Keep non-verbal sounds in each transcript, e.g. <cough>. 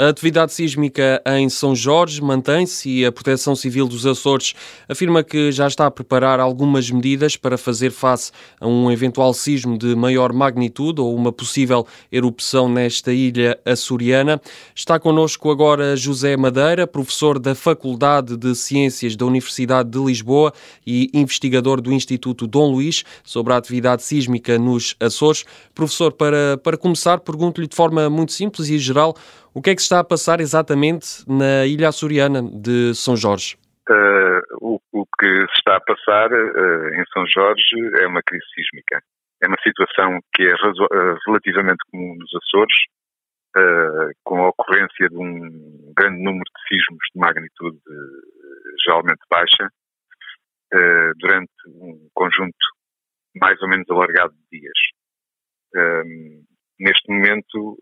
A atividade sísmica em São Jorge mantém-se e a Proteção Civil dos Açores afirma que já está a preparar algumas medidas para fazer face a um eventual sismo de maior magnitude ou uma possível erupção nesta ilha açoriana. Está connosco agora José Madeira, professor da Faculdade de Ciências da Universidade de Lisboa e investigador do Instituto Dom Luís sobre a atividade sísmica nos Açores. Professor, para, para começar, pergunto-lhe de forma muito simples e geral o que é que está a passar exatamente na ilha açoriana de São Jorge? Uh, o, o, que se está a passar uh, em São Jorge é uma crise sísmica. É uma situação que é uh, relativamente comum nos Açores, com a ocorrência de um grande número de sismos de magnitude geralmente baixa, durante um conjunto mais ou menos alargado de dias. neste momento,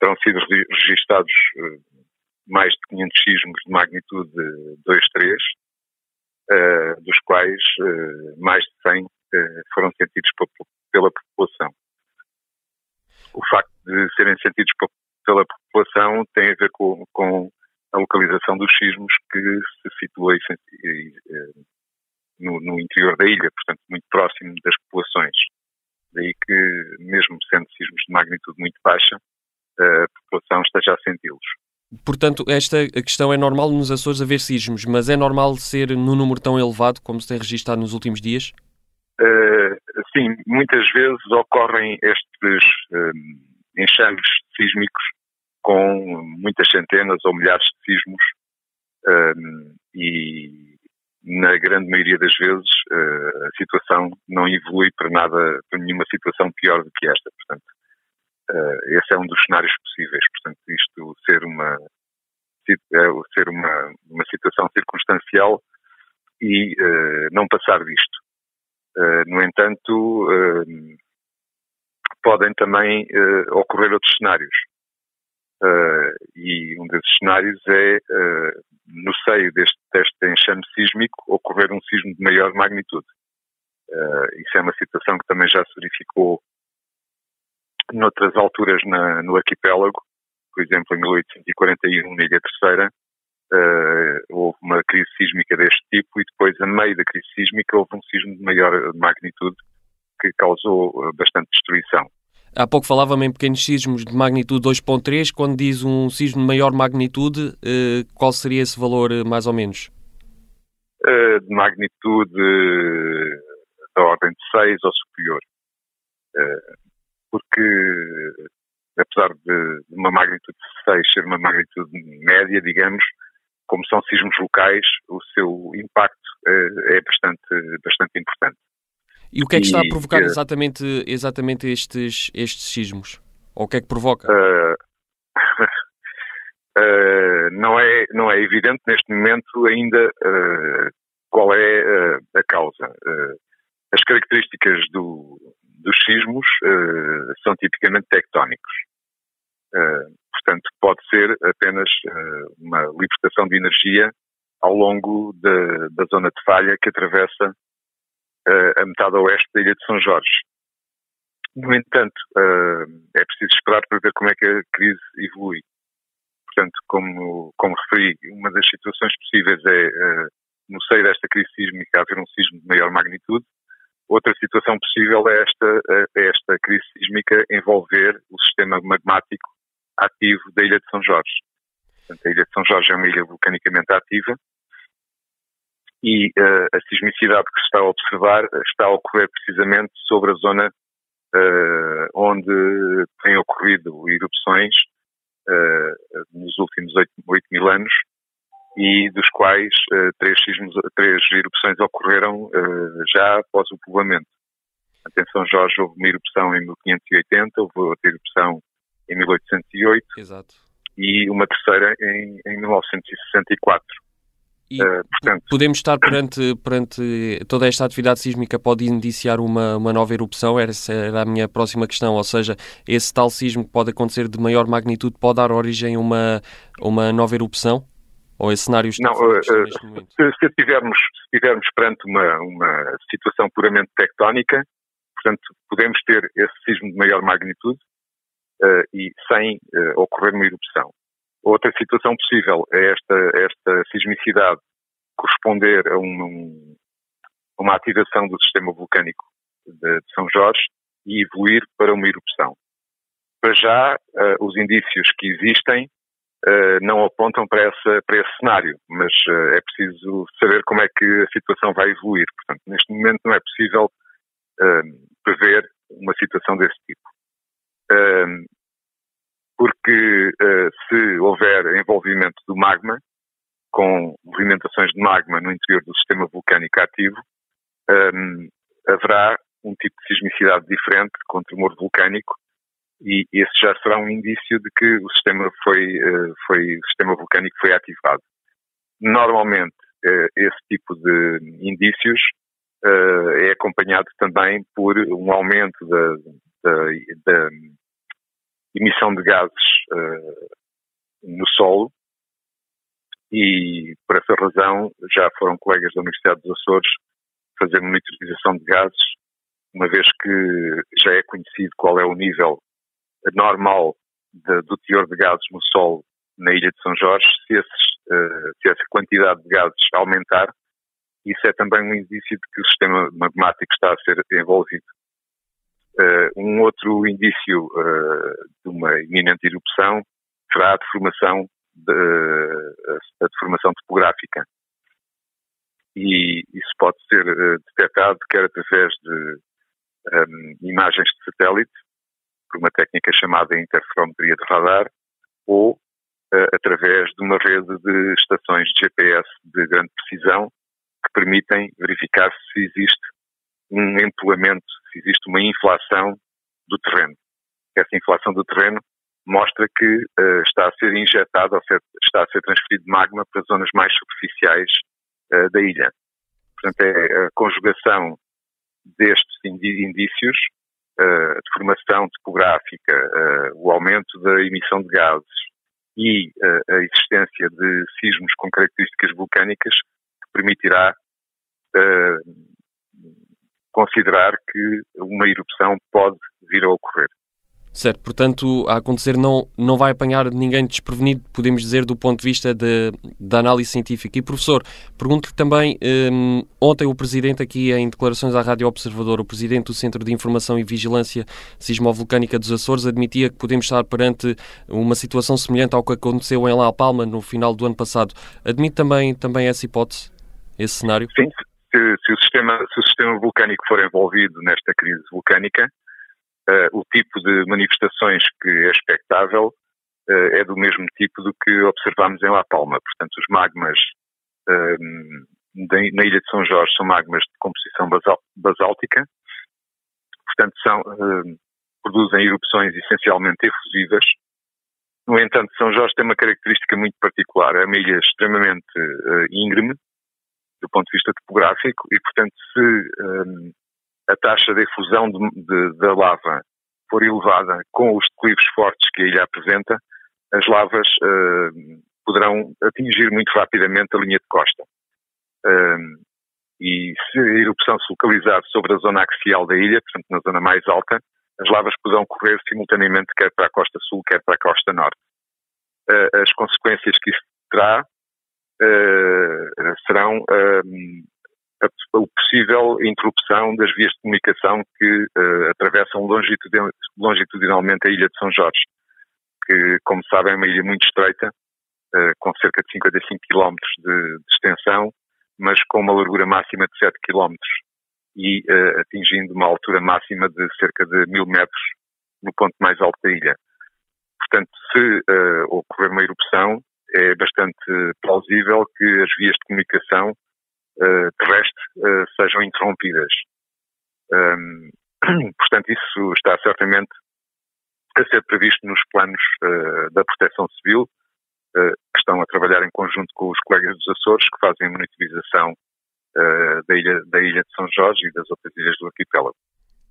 terão sido registados eh, mais de 500 sismos de magnitude 2, 3, uh, dos quais mais de 100 uh, foram sentidos pela população. O facto de serem sentidos pela população tem a ver com, com a localização dos sismos que se situa no, no, interior da ilha, portanto muito próximo das populações. Daí que, mesmo sendo sismos de magnitude muito baixa, a população esteja a senti-los. Portanto, esta questão é normal nos Açores haver sismos, mas é normal ser num número tão elevado como se tem registado nos últimos dias? Uh, sim, muitas vezes ocorrem estes uh, enxames sísmicos com muitas centenas ou milhares de sismos uh, e na grande maioria das vezes uh, a situação não evolui para nada, para nenhuma situação pior do que esta. Uh, esse é um dos cenários possíveis. Portanto, isto ser uma é ser uma, uma situação circunstancial e uh, não passar disto. Uh, no entanto, podem também ocorrer outros cenários. e um desses cenários é, no seio deste, deste enxame sísmico, ocorrer um sismo de maior magnitude. isso é uma situação que também já se verificou noutras alturas na, no arquipélago, por exemplo, em 1841, na Ilha Terceira, uh, houve uma crise sísmica deste tipo e depois, a meio da crise sísmica, houve um sismo de maior magnitude que causou uh, bastante destruição. Há pouco falava-me em pequenos sismos de magnitude 2.3. Quando diz um sismo de maior magnitude, uh, qual seria esse valor, mais ou menos? de magnitude da ordem de 6 ou superior porque apesar de uma magnitude 6 ser uma magnitude média, digamos, como são sismos locais, o seu impacto é, é bastante, bastante importante. E o que é que está a provocar eh, exatamente, exatamente estes, estes sismos? Ou o que é que provoca? Uh, uh, <laughs> não, é, não é evidente neste momento ainda uh, qual é a causa. as características do, uh, são tipicamente tectónicos. Uh, portanto, pode ser apenas uh, uma libertação de energia ao longo de, da zona de falha que atravessa a metade oeste da ilha de São Jorge. No entanto, é preciso esperar para ver como é que a crise evolui. Portanto, como, como referi, uma das situações possíveis é, no seio desta crise sísmica, haver um sismo de maior magnitude, Outra situação possível é esta, é esta crise sísmica envolver o sistema magmático ativo da Ilha de São Jorge. Portanto, a Ilha de São Jorge é uma ilha vulcanicamente ativa e uh, a sismicidade que se está a observar está a ocorrer precisamente sobre a zona uh, onde têm ocorrido erupções uh, nos últimos 8, 8 mil anos e dos quais uh, três, sismos, três erupções ocorreram uh, já após o povoamento. Em São Jorge houve uma erupção em 1580, houve outra erupção em 1808 Exato. e uma terceira em, em 1964. E uh, portanto, podemos estar perante, perante toda esta atividade sísmica pode indiciar uma, uma nova erupção? Essa era a minha próxima questão, ou seja, esse tal sismo que pode acontecer de maior magnitude pode dar origem a uma, uma nova erupção? Ou esse cenário está Não, uh, se, se, se tivermos perante uma, uma situação puramente tectónica, portanto, podemos ter esse sismo de maior magnitude, e sem ocorrer uma erupção. Outra situação possível é esta, esta sismicidade corresponder a um, uma ativação do sistema vulcânico de, de São Jorge e evoluir para uma erupção. Para já, uh, os indícios que existem uh, não apontam para, para esse cenário, mas uh, é preciso saber como é que a situação vai evoluir. Portanto, neste momento não é possível prever uma situação desse tipo. porque se houver envolvimento do magma, com movimentações de magma no interior do sistema vulcânico ativo, haverá um tipo de sismicidade diferente, com tremor vulcânico, e esse já será um indício de que o sistema foi, eh, foi o sistema vulcânico foi ativado. Normalmente eh, esse tipo de indícios eh, é acompanhado também por um aumento da, da, da emissão de gases no solo e por essa razão já foram colegas da Universidade dos Açores fazer monitorização de gases, uma vez que já é conhecido qual é o nível normal de, do teor de gases no solo na ilha de São Jorge, se, esses, uh, se, essa quantidade de gases aumentar, isso é também um indício de que o sistema magmático está a ser envolvido. Uh, um outro indício uh, de uma iminente erupção será a deformação, de, a deformação topográfica. E isso pode ser detectado quer através de um, imagens de satélite, por uma técnica chamada interferometria de radar ou uh, através de uma rede de estações de GPS de grande precisão que permitem verificar se existe um empolamento, se existe uma inflação do terreno. Essa inflação do terreno mostra que uh, está a ser injetado, ou seja, está a ser transferido magma para zonas mais superficiais uh, da ilha. Portanto, é a conjugação destes indícios a deformação topográfica, o aumento da emissão de gases e a existência de sismos com características vulcânicas permitirá considerar que uma erupção pode vir a ocorrer. Certo, portanto, a acontecer não, não vai apanhar ninguém desprevenido, podemos dizer, do ponto de vista de, da análise científica. E, professor, pergunto-lhe também, um, ontem o Presidente, aqui em declarações à Rádio Observador, o Presidente do Centro de Informação e Vigilância Sismovolcânica dos Açores, admitia que podemos estar perante uma situação semelhante ao que aconteceu em La Palma no final do ano passado. Admite também, também essa hipótese, esse cenário? Sim, se, se, o sistema, se o sistema vulcânico for envolvido nesta crise vulcânica, uh, o tipo de manifestações que é expectável uh, é do mesmo tipo do que observamos em La Palma. Portanto, os magmas uh, na Ilha de São Jorge são magmas de composição basal, basáltica, portanto, são, produzem erupções essencialmente efusivas. No entanto, São Jorge tem uma característica muito particular. É uma ilha extremamente íngreme, do ponto de vista topográfico, e, portanto, se a taxa de efusão da lava for elevada com os declives fortes que a ilha apresenta, as lavas uh, poderão atingir muito rapidamente a linha de costa. Uh, e se a erupção se localizar sobre a zona axial da ilha, portanto na zona mais alta, as lavas poderão correr simultaneamente quer para a costa sul, quer para a costa norte. Uh, as consequências que isso terá serão a, possível interrupção das vias de comunicação que uh, atravessam longitudinal, longitudinalmente a ilha de São Jorge, que, como sabem, é uma ilha muito estreita, uh, com cerca de 55 km de, de, extensão, mas com uma largura máxima de 7 km e uh, atingindo uma altura máxima de cerca de 1000 metros no ponto mais alto da ilha. Portanto, se ocorrer uma erupção, é bastante plausível que as vias de comunicação uh, terrestre uh, sejam interrompidas. Um, <clears throat> portanto, isso está certamente a ser previsto nos planos uh, da Proteção Civil, que estão a trabalhar em conjunto com os colegas dos Açores, que fazem a monitorização da, ilha, da ilha de São Jorge e das outras ilhas do arquipélago.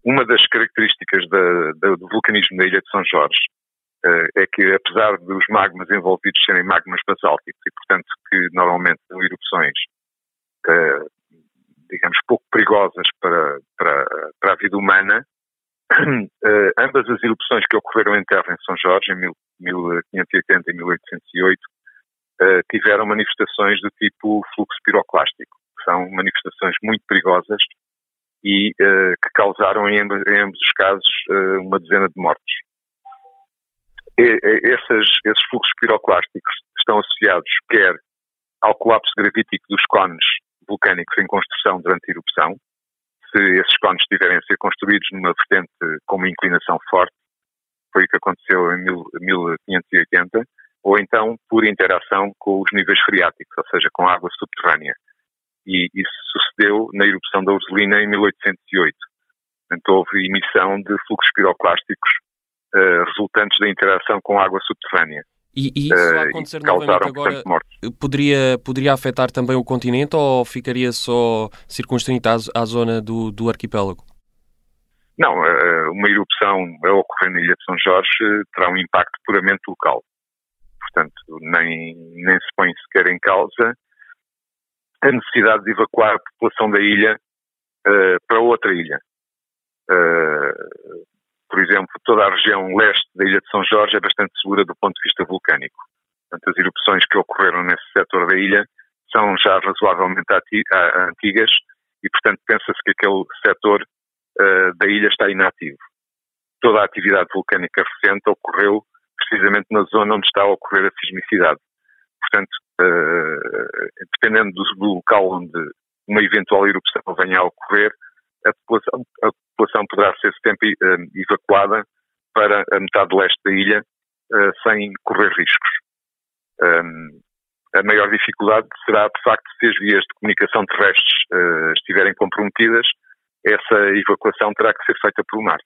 Uma das características da, da, do vulcanismo da ilha de São Jorge é que, apesar dos magmas envolvidos serem magmas basálticos e, portanto, que normalmente são erupções digamos, pouco perigosas para, para, para a vida humana, uh, <clears throat> ambas as erupções que ocorreram em terra em São Jorge, em 1580 e 1808, uh, tiveram manifestações do tipo fluxo piroclástico, que são manifestações muito perigosas e que causaram em ambos, os casos uma dezena de mortes. Esses fluxos piroclásticos estão associados quer ao colapso gravítico dos cones vulcânicos em construção durante a erupção, se esses cones estiverem a ser construídos numa vertente com uma inclinação forte, foi o que aconteceu em 1580, ou então por interação com os níveis freáticos, ou seja, com água subterrânea. E isso sucedeu na erupção da Ursulina em 1808. Portanto, houve emissão de fluxos piroclásticos uh, resultantes da interação com água subterrânea. E, e isso uh, acontecer novamente agora poderia, poderia afetar também o continente ou ficaria só circunscrito à, à zona do, do arquipélago? Não, uh, uma erupção a ocorrer na Ilha de São Jorge terá um impacto puramente local portanto, nem, nem se põe sequer em causa a necessidade de evacuar a população da ilha uh, para outra ilha. Uh, por exemplo, toda a região leste da ilha de São Jorge é bastante segura do ponto de vista vulcânico. Portanto, as erupções que ocorreram nesse setor da ilha são já razoavelmente antigas e, portanto, pensa-se que aquele setor uh, da ilha está inativo. Toda a atividade vulcânica recente ocorreu precisamente na zona onde está a ocorrer a sismicidade. Portanto, uh, dependendo do, do, local onde uma eventual erupção venha a ocorrer, a população, a população poderá ser sempre uh, evacuada para a metade leste da ilha uh, sem correr riscos. Um, a maior dificuldade será, de facto, se as vias de comunicação terrestres estiverem comprometidas, essa evacuação terá que ser feita pelo mar.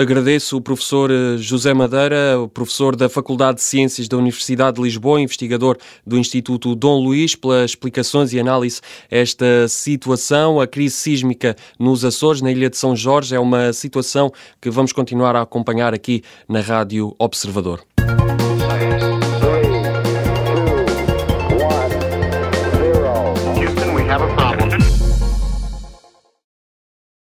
Agradeço o professor eh, José Madeira, professor da Faculdade de Ciências da Universidade de Lisboa, investigador do Instituto Dom Luís, pelas explicações e análise esta situação. A crise sísmica nos Açores, na Ilha de São Jorge, é uma situação que vamos continuar a acompanhar aqui na Rádio Observador.